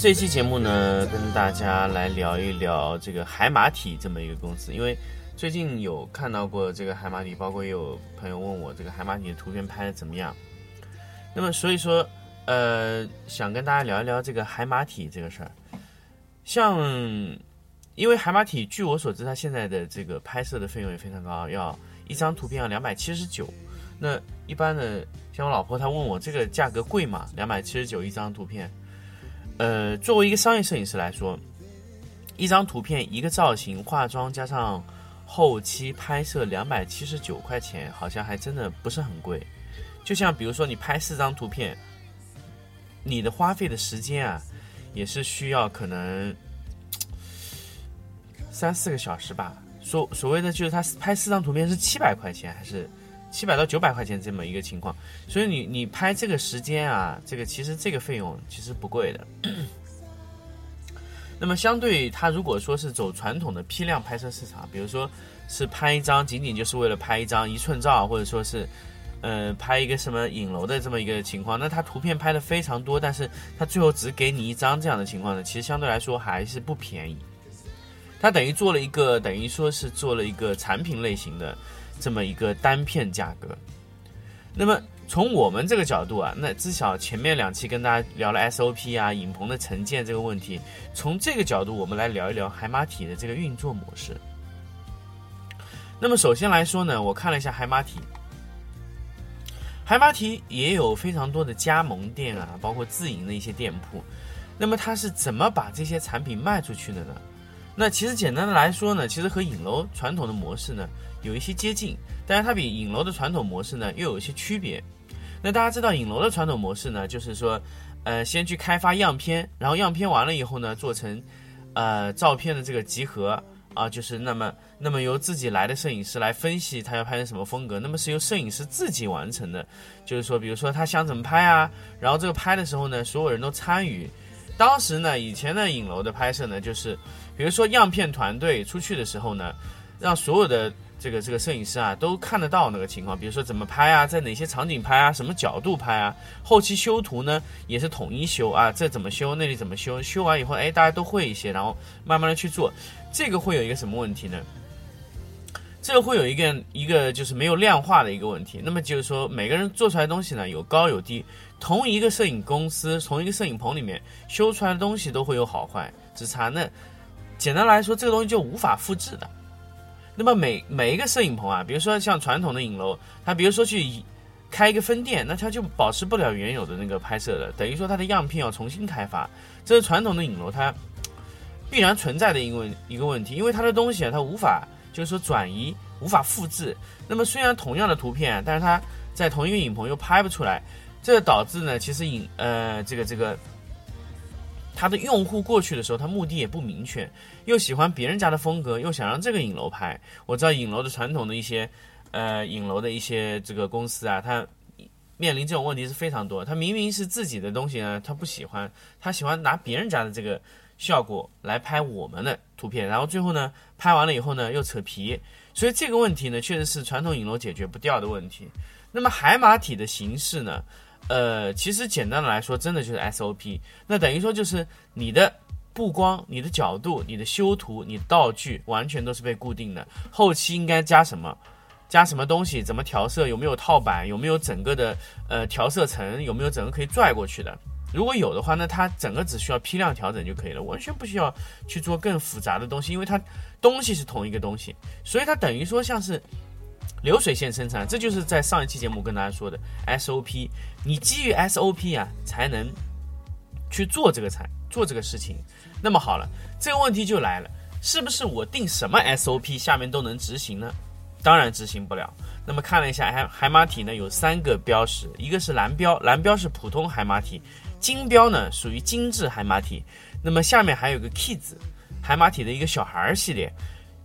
这期节目呢，跟大家来聊一聊这个海马体这么一个公司，因为最近有看到过这个海马体，包括也有朋友问我这个海马体的图片拍的怎么样。那么所以说，呃，想跟大家聊一聊这个海马体这个事儿。像，因为海马体，据我所知，它现在的这个拍摄的费用也非常高，要一张图片要两百七十九。那一般的，像我老婆她问我这个价格贵吗？两百七十九一张图片。呃，作为一个商业摄影师来说，一张图片一个造型、化妆加上后期拍摄两百七十九块钱，好像还真的不是很贵。就像比如说你拍四张图片，你的花费的时间啊，也是需要可能三四个小时吧。所所谓的就是他拍四张图片是七百块钱，还是七百到九百块钱这么一个情况。所以你你拍这个时间啊，这个其实这个费用其实不贵的。那么相对他如果说是走传统的批量拍摄市场，比如说是拍一张仅仅就是为了拍一张一寸照，或者说是呃拍一个什么影楼的这么一个情况，那他图片拍的非常多，但是他最后只给你一张这样的情况呢，其实相对来说还是不便宜。他等于做了一个等于说是做了一个产品类型的这么一个单片价格。那么从我们这个角度啊，那至少前面两期跟大家聊了 SOP 啊、影棚的承建这个问题，从这个角度我们来聊一聊海马体的这个运作模式。那么首先来说呢，我看了一下海马体，海马体也有非常多的加盟店啊，包括自营的一些店铺。那么它是怎么把这些产品卖出去的呢？那其实简单的来说呢，其实和影楼传统的模式呢有一些接近，但是它比影楼的传统模式呢又有一些区别。那大家知道影楼的传统模式呢，就是说，呃，先去开发样片，然后样片完了以后呢，做成，呃，照片的这个集合啊，就是那么那么由自己来的摄影师来分析他要拍成什么风格，那么是由摄影师自己完成的，就是说，比如说他想怎么拍啊，然后这个拍的时候呢，所有人都参与。当时呢，以前的影楼的拍摄呢，就是比如说样片团队出去的时候呢，让所有的这个这个摄影师啊都看得到那个情况，比如说怎么拍啊，在哪些场景拍啊，什么角度拍啊，后期修图呢也是统一修啊，这怎么修，那里怎么修，修完以后，哎，大家都会一些，然后慢慢的去做，这个会有一个什么问题呢？这个会有一个一个就是没有量化的一个问题，那么就是说每个人做出来的东西呢有高有低，同一个摄影公司同一个摄影棚里面修出来的东西都会有好坏之差，那简单来说这个东西就无法复制的。那么每每一个摄影棚啊，比如说像传统的影楼，它比如说去开一个分店，那它就保持不了原有的那个拍摄的，等于说它的样片要重新开发，这是传统的影楼它必然存在的一个问一个问题，因为它的东西啊它无法。就是说转移无法复制，那么虽然同样的图片，但是它在同一个影棚又拍不出来，这导致呢，其实影呃这个这个，它的用户过去的时候，他目的也不明确，又喜欢别人家的风格，又想让这个影楼拍。我知道影楼的传统的一些呃影楼的一些这个公司啊，它面临这种问题是非常多。他明明是自己的东西呢，他不喜欢，他喜欢拿别人家的这个。效果来拍我们的图片，然后最后呢，拍完了以后呢，又扯皮，所以这个问题呢，确实是传统影楼解决不掉的问题。那么海马体的形式呢，呃，其实简单的来说，真的就是 SOP。那等于说就是你的布光、你的角度、你的修图、你道具，完全都是被固定的。后期应该加什么，加什么东西，怎么调色，有没有套板，有没有整个的呃调色层，有没有整个可以拽过去的。如果有的话，那它整个只需要批量调整就可以了，完全不需要去做更复杂的东西，因为它东西是同一个东西，所以它等于说像是流水线生产，这就是在上一期节目跟大家说的 SOP，你基于 SOP 啊才能去做这个产做这个事情。那么好了，这个问题就来了，是不是我定什么 SOP 下面都能执行呢？当然执行不了。那么看了一下海海马体呢，有三个标识，一个是蓝标，蓝标是普通海马体。金标呢属于精致海马体，那么下面还有个 Kids 海马体的一个小孩儿系列，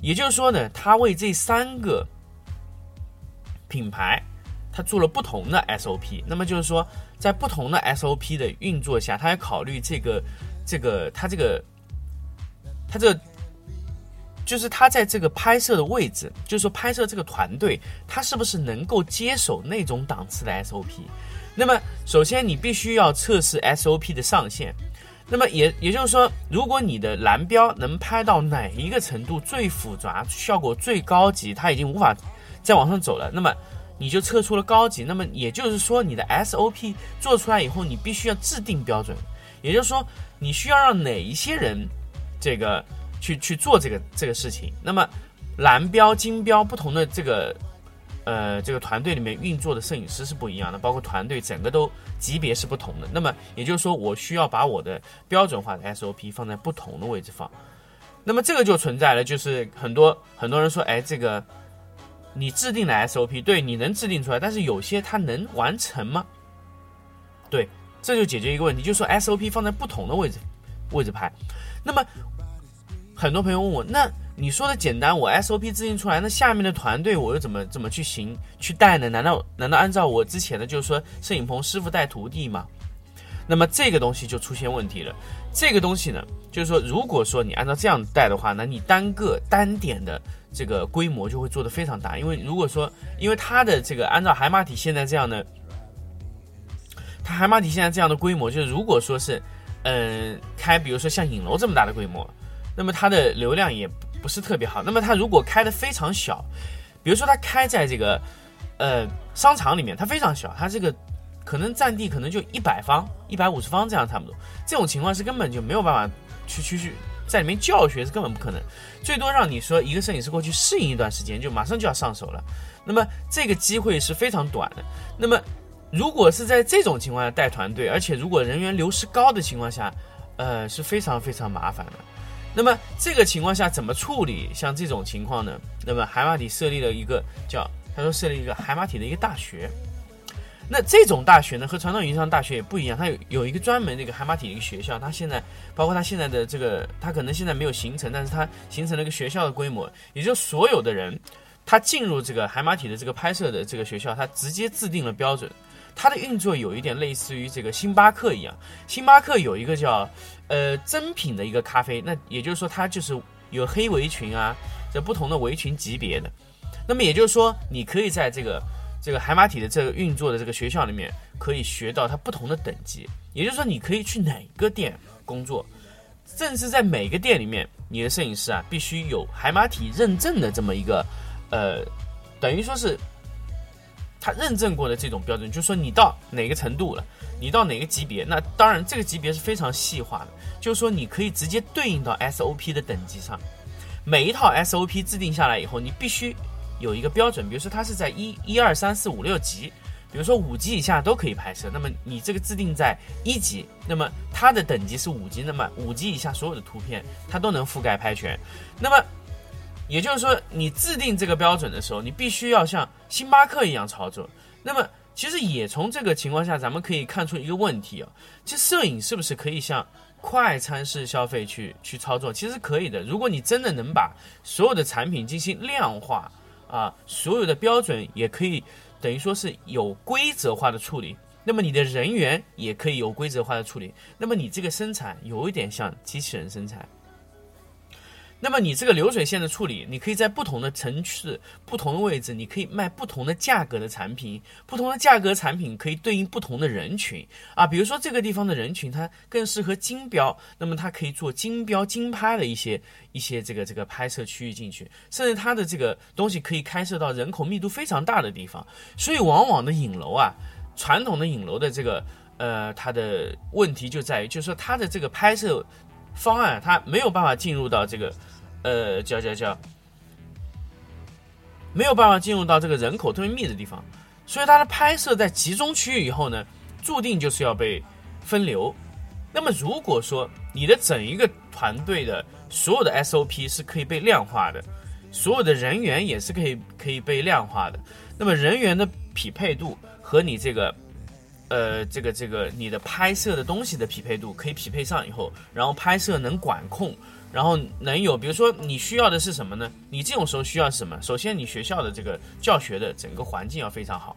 也就是说呢，它为这三个品牌，它做了不同的 SOP。那么就是说，在不同的 SOP 的运作下，它要考虑这个这个它这个它这。就是他在这个拍摄的位置，就是说拍摄这个团队，他是不是能够接手那种档次的 SOP？那么，首先你必须要测试 SOP 的上限。那么也也就是说，如果你的蓝标能拍到哪一个程度最复杂、效果最高级，它已经无法再往上走了，那么你就测出了高级。那么也就是说，你的 SOP 做出来以后，你必须要制定标准。也就是说，你需要让哪一些人这个去去做这个这个事情。那么蓝标、金标不同的这个。呃，这个团队里面运作的摄影师是不一样的，包括团队整个都级别是不同的。那么也就是说，我需要把我的标准化的 SOP 放在不同的位置放。那么这个就存在了，就是很多很多人说，哎，这个你制定的 SOP，对，你能制定出来，但是有些它能完成吗？对，这就解决一个问题，就是说 SOP 放在不同的位置位置拍。那么很多朋友问我，那？你说的简单，我 SOP 制定出来，那下面的团队我又怎么怎么去行去带呢？难道难道按照我之前的，就是说摄影棚师傅带徒弟吗？那么这个东西就出现问题了。这个东西呢，就是说，如果说你按照这样带的话，那你单个单点的这个规模就会做得非常大。因为如果说，因为它的这个按照海马体现在这样的，它海马体现在这样的规模，就是如果说是，嗯，开比如说像影楼这么大的规模，那么它的流量也。不是特别好。那么它如果开的非常小，比如说它开在这个呃商场里面，它非常小，它这个可能占地可能就一百方、一百五十方这样差不多。这种情况是根本就没有办法去去去在里面教学，是根本不可能。最多让你说一个摄影师过去适应一段时间，就马上就要上手了。那么这个机会是非常短的。那么如果是在这种情况下带团队，而且如果人员流失高的情况下，呃是非常非常麻烦的。那么这个情况下怎么处理像这种情况呢？那么海马体设立了一个叫他说设立一个海马体的一个大学。那这种大学呢和传统意义上大学也不一样，它有有一个专门的一个海马体的一个学校。它现在包括它现在的这个，它可能现在没有形成，但是它形成了一个学校的规模，也就所有的人他进入这个海马体的这个拍摄的这个学校，他直接制定了标准。它的运作有一点类似于这个星巴克一样，星巴克有一个叫。呃，真品的一个咖啡，那也就是说，它就是有黑围裙啊，这不同的围裙级别的。那么也就是说，你可以在这个这个海马体的这个运作的这个学校里面，可以学到它不同的等级。也就是说，你可以去哪个店工作，甚至在每个店里面，你的摄影师啊，必须有海马体认证的这么一个，呃，等于说是他认证过的这种标准，就是说你到哪个程度了。你到哪个级别？那当然，这个级别是非常细化的，就是说你可以直接对应到 SOP 的等级上。每一套 SOP 制定下来以后，你必须有一个标准，比如说它是在一、一二三四五六级，比如说五级以下都可以拍摄。那么你这个制定在一级，那么它的等级是五级，那么五级以下所有的图片它都能覆盖拍全。那么也就是说，你制定这个标准的时候，你必须要像星巴克一样操作。那么其实也从这个情况下，咱们可以看出一个问题啊，其实摄影是不是可以像快餐式消费去去操作？其实可以的。如果你真的能把所有的产品进行量化啊，所有的标准也可以等于说是有规则化的处理，那么你的人员也可以有规则化的处理，那么你这个生产有一点像机器人生产。那么你这个流水线的处理，你可以在不同的城市、不同的位置，你可以卖不同的价格的产品，不同的价格产品可以对应不同的人群啊。比如说这个地方的人群，它更适合金标，那么它可以做金标金拍的一些一些这个这个拍摄区域进去，甚至它的这个东西可以开设到人口密度非常大的地方。所以往往的影楼啊，传统的影楼的这个呃，它的问题就在于，就是说它的这个拍摄方案，它没有办法进入到这个呃叫叫叫没有办法进入到这个人口特别密的地方，所以它的拍摄在集中区域以后呢，注定就是要被分流。那么如果说你的整一个团队的所有的 SOP 是可以被量化的，所有的人员也是可以可以被量化的，那么人员的匹配度和你这个。呃，这个这个你的拍摄的东西的匹配度可以匹配上以后，然后拍摄能管控，然后能有，比如说你需要的是什么呢？你这种时候需要什么？首先，你学校的这个教学的整个环境要非常好。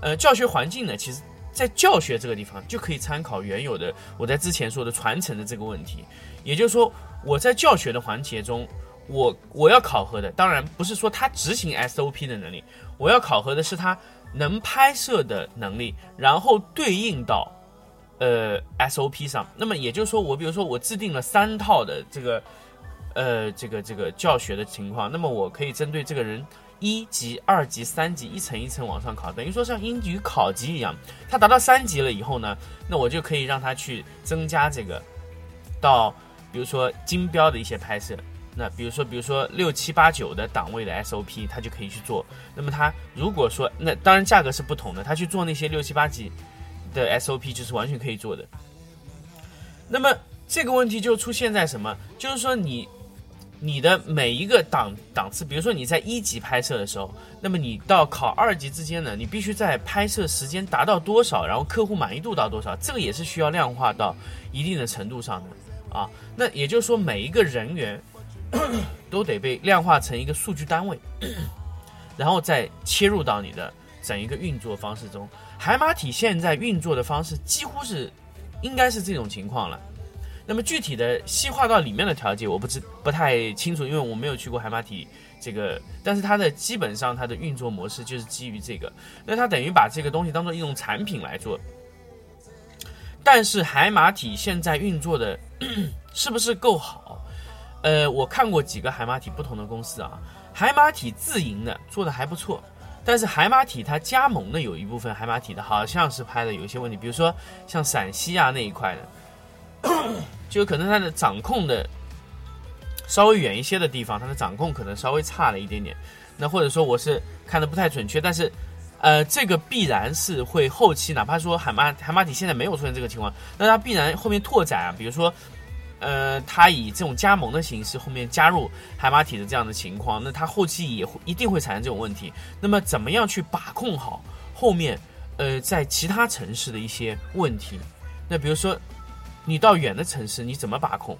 呃，教学环境呢，其实在教学这个地方就可以参考原有的我在之前说的传承的这个问题。也就是说，我在教学的环节中，我我要考核的，当然不是说他执行 SOP 的能力，我要考核的是他。能拍摄的能力，然后对应到，呃 SOP 上。那么也就是说，我比如说我制定了三套的这个，呃这个这个教学的情况，那么我可以针对这个人一级、二级、三级一层一层往上考，等于说像英语考级一样。他达到三级了以后呢，那我就可以让他去增加这个，到比如说金标的一些拍摄。那比如说，比如说六七八九的档位的 SOP，他就可以去做。那么他如果说，那当然价格是不同的，他去做那些六七八级的 SOP 就是完全可以做的。那么这个问题就出现在什么？就是说你你的每一个档档次，比如说你在一级拍摄的时候，那么你到考二级之间呢，你必须在拍摄时间达到多少，然后客户满意度到多少，这个也是需要量化到一定的程度上的啊。那也就是说，每一个人员。都得被量化成一个数据单位，然后再切入到你的整一个运作方式中。海马体现在运作的方式几乎是，应该是这种情况了。那么具体的细化到里面的调节，我不知不太清楚，因为我没有去过海马体这个。但是它的基本上它的运作模式就是基于这个，那它等于把这个东西当做一种产品来做。但是海马体现在运作的 是不是够好？呃，我看过几个海马体不同的公司啊，海马体自营的做的还不错，但是海马体它加盟的有一部分海马体的好像是拍的有一些问题，比如说像陕西啊那一块的，就可能它的掌控的稍微远一些的地方，它的掌控可能稍微差了一点点，那或者说我是看的不太准确，但是呃，这个必然是会后期哪怕说海马海马体现在没有出现这个情况，那它必然后面拓展啊，比如说。呃，他以这种加盟的形式后面加入海马体的这样的情况，那他后期也会一定会产生这种问题。那么怎么样去把控好后面呃在其他城市的一些问题？那比如说你到远的城市你怎么把控？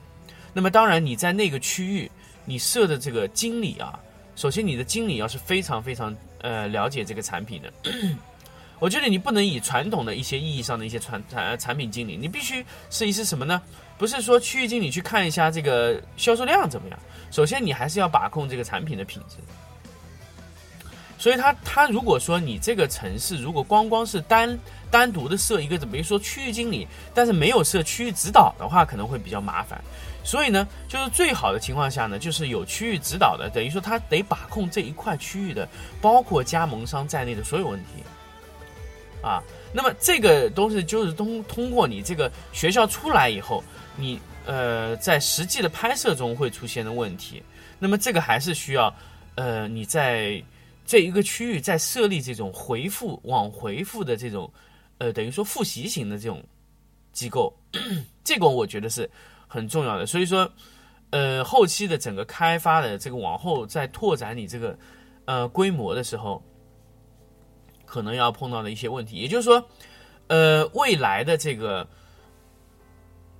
那么当然你在那个区域你设的这个经理啊，首先你的经理要是非常非常呃了解这个产品的。我觉得你不能以传统的一些意义上的一些传产产品经理，你必须是一些什么呢？不是说区域经理去看一下这个销售量怎么样，首先你还是要把控这个产品的品质。所以他他如果说你这个城市如果光光是单单独的设一个，怎么说区域经理，但是没有设区域指导的话，可能会比较麻烦。所以呢，就是最好的情况下呢，就是有区域指导的，等于说他得把控这一块区域的，包括加盟商在内的所有问题。啊，那么这个东西就是通通过你这个学校出来以后，你呃在实际的拍摄中会出现的问题，那么这个还是需要呃你在这一个区域再设立这种回复往回复的这种呃等于说复习型的这种机构，这个我觉得是很重要的。所以说，呃后期的整个开发的这个往后再拓展你这个呃规模的时候。可能要碰到的一些问题，也就是说，呃，未来的这个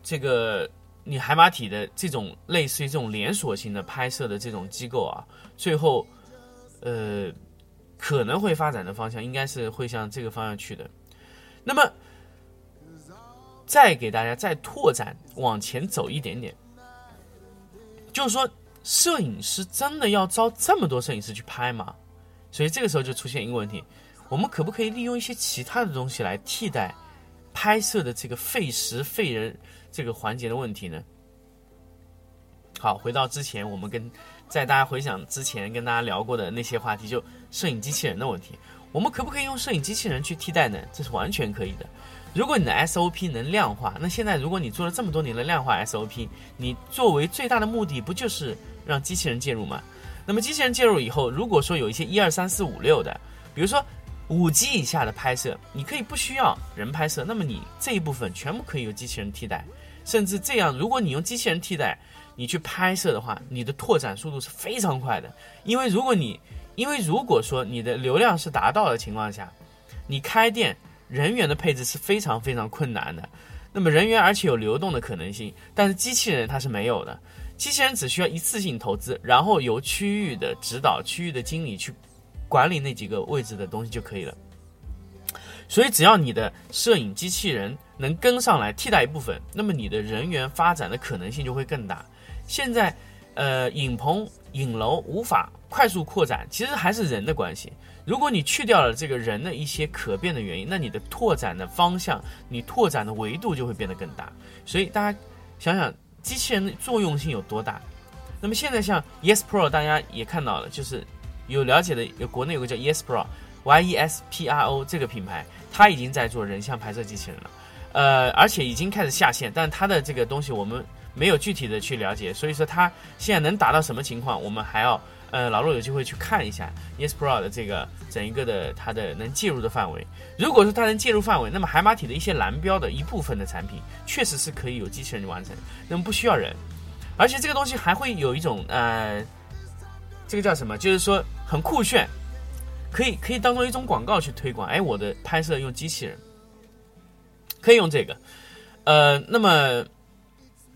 这个你海马体的这种类似于这种连锁型的拍摄的这种机构啊，最后呃可能会发展的方向应该是会向这个方向去的。那么，再给大家再拓展往前走一点点，就是说，摄影师真的要招这么多摄影师去拍吗？所以这个时候就出现一个问题。我们可不可以利用一些其他的东西来替代拍摄的这个费时费人这个环节的问题呢？好，回到之前我们跟在大家回想之前跟大家聊过的那些话题，就摄影机器人的问题，我们可不可以用摄影机器人去替代呢？这是完全可以的。如果你的 SOP 能量化，那现在如果你做了这么多年的量化 SOP，你作为最大的目的不就是让机器人介入吗？那么机器人介入以后，如果说有一些一二三四五六的，比如说五 G 以下的拍摄，你可以不需要人拍摄，那么你这一部分全部可以由机器人替代，甚至这样，如果你用机器人替代，你去拍摄的话，你的拓展速度是非常快的，因为如果你因为如果说你的流量是达到的情况下，你开店人员的配置是非常非常困难的。那么人员而且有流动的可能性，但是机器人它是没有的。机器人只需要一次性投资，然后由区域的指导、区域的经理去管理那几个位置的东西就可以了。所以只要你的摄影机器人能跟上来替代一部分，那么你的人员发展的可能性就会更大。现在，呃，影棚、影楼无法快速扩展，其实还是人的关系。如果你去掉了这个人的一些可变的原因，那你的拓展的方向、你拓展的维度就会变得更大。所以大家想想，机器人的作用性有多大？那么现在像 Yes Pro，大家也看到了，就是有了解的，有国内有个叫 Yes Pro，Y E S P R O 这个品牌，它已经在做人像拍摄机器人了，呃，而且已经开始下线，但它的这个东西我们没有具体的去了解，所以说它现在能达到什么情况，我们还要呃老陆有机会去看一下 Yes Pro 的这个整一个的它的能介入的范围。如果说它能介入范围，那么海马体的一些蓝标的一部分的产品，确实是可以有机器人完成，那么不需要人。而且这个东西还会有一种呃，这个叫什么？就是说很酷炫，可以可以当做一种广告去推广。哎，我的拍摄用机器人，可以用这个。呃，那么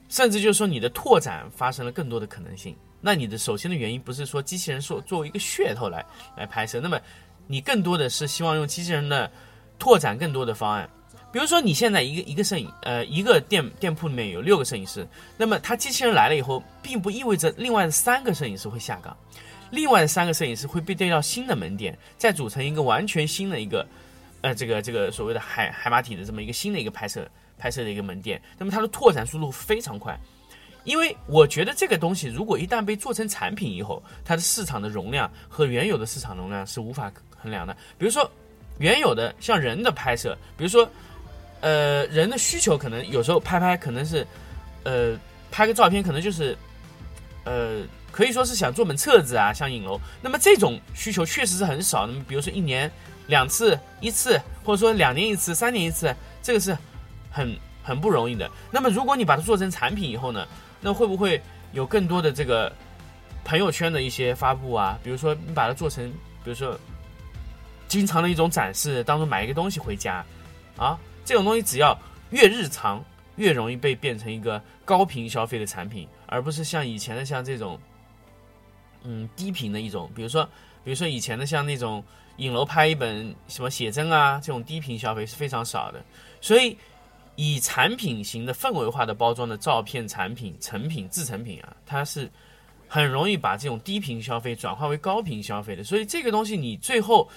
甚至就是说你的拓展发生了更多的可能性。那你的首先的原因不是说机器人说作为一个噱头来来拍摄，那么你更多的是希望用机器人的拓展更多的方案。比如说你现在一个一个摄影，呃，一个店店铺里面有六个摄影师，那么他机器人来了以后，并不意味着另外三个摄影师会下岗，另外三个摄影师会被调到新的门店，再组成一个完全新的一个，呃，这个这个所谓的海海马体的这么一个新的一个拍摄拍摄的一个门店，那么它的拓展速度非常快，因为我觉得这个东西如果一旦被做成产品以后，它的市场的容量和原有的市场容量是无法衡量的。比如说原有的像人的拍摄，比如说。呃，人的需求可能有时候拍拍可能是，呃，拍个照片可能就是，呃，可以说是想做本册子啊，像影楼。那么这种需求确实是很少。那么比如说一年两次、一次，或者说两年一次、三年一次，这个是很很不容易的。那么如果你把它做成产品以后呢，那会不会有更多的这个朋友圈的一些发布啊？比如说你把它做成，比如说经常的一种展示，当中买一个东西回家啊。这种东西只要越日常，越容易被变成一个高频消费的产品，而不是像以前的像这种，嗯，低频的一种，比如说，比如说以前的像那种影楼拍一本什么写真啊，这种低频消费是非常少的。所以，以产品型的氛围化的包装的照片产品、成品、制成品啊，它是很容易把这种低频消费转化为高频消费的。所以这个东西你最后。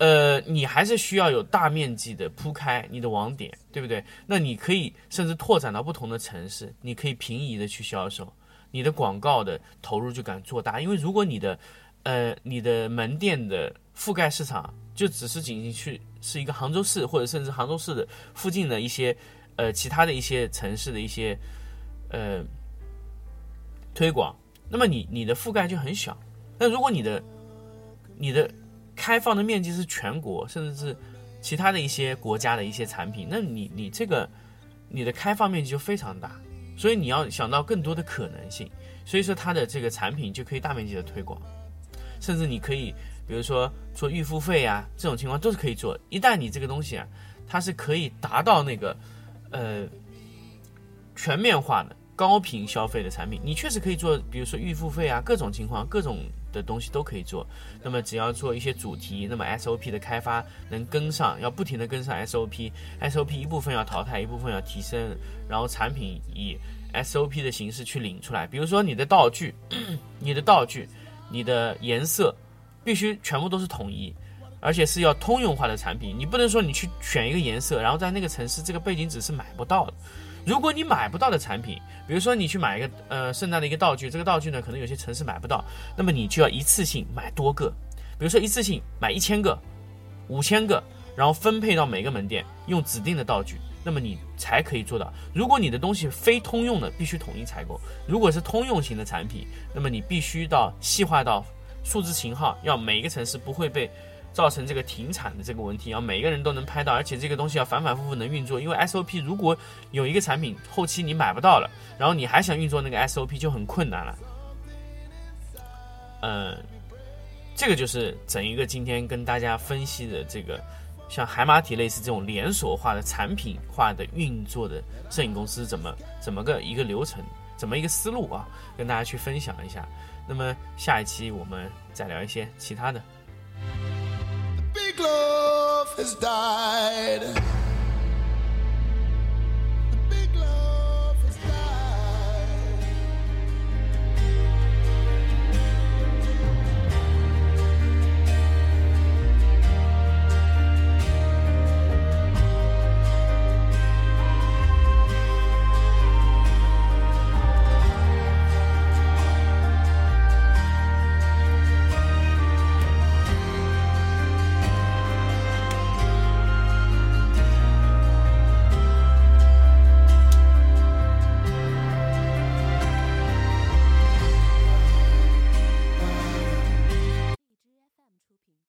呃，你还是需要有大面积的铺开你的网点，对不对？那你可以甚至拓展到不同的城市，你可以平移的去销售，你的广告的投入就敢做大。因为如果你的，呃，你的门店的覆盖市场就只是仅仅去是一个杭州市或者甚至杭州市的附近的一些，呃，其他的一些城市的一些，呃，推广，那么你你的覆盖就很小。那如果你的，你的。开放的面积是全国，甚至是其他的一些国家的一些产品，那你你这个你的开放面积就非常大，所以你要想到更多的可能性，所以说它的这个产品就可以大面积的推广，甚至你可以比如说做预付费啊，这种情况都是可以做。一旦你这个东西啊，它是可以达到那个呃全面化的高频消费的产品，你确实可以做，比如说预付费啊，各种情况各种。的东西都可以做，那么只要做一些主题，那么 SOP 的开发能跟上，要不停的跟上 SOP，SOP 一部分要淘汰，一部分要提升，然后产品以 SOP 的形式去领出来。比如说你的道具，你的道具，你的颜色，必须全部都是统一，而且是要通用化的产品。你不能说你去选一个颜色，然后在那个城市这个背景纸是买不到的。如果你买不到的产品，比如说你去买一个呃圣诞的一个道具，这个道具呢可能有些城市买不到，那么你就要一次性买多个，比如说一次性买一千个、五千个，然后分配到每个门店，用指定的道具，那么你才可以做到。如果你的东西非通用的，必须统一采购；如果是通用型的产品，那么你必须到细化到数字型号，要每一个城市不会被造成这个停产的这个问题，要每个人都能拍到，而且这个东西要反反复复能运作。因为 SOP 如果有一个产品后期你买不到了，然后你还想运作那个 SOP 就很困难了。嗯，这个就是整一个今天跟大家分析的这个，像海马体类似这种连锁化的产品化的运作的摄影公司怎么怎么个一个流程，怎么一个思路啊，跟大家去分享一下。那么下一期我们再聊一些其他的。Love has died.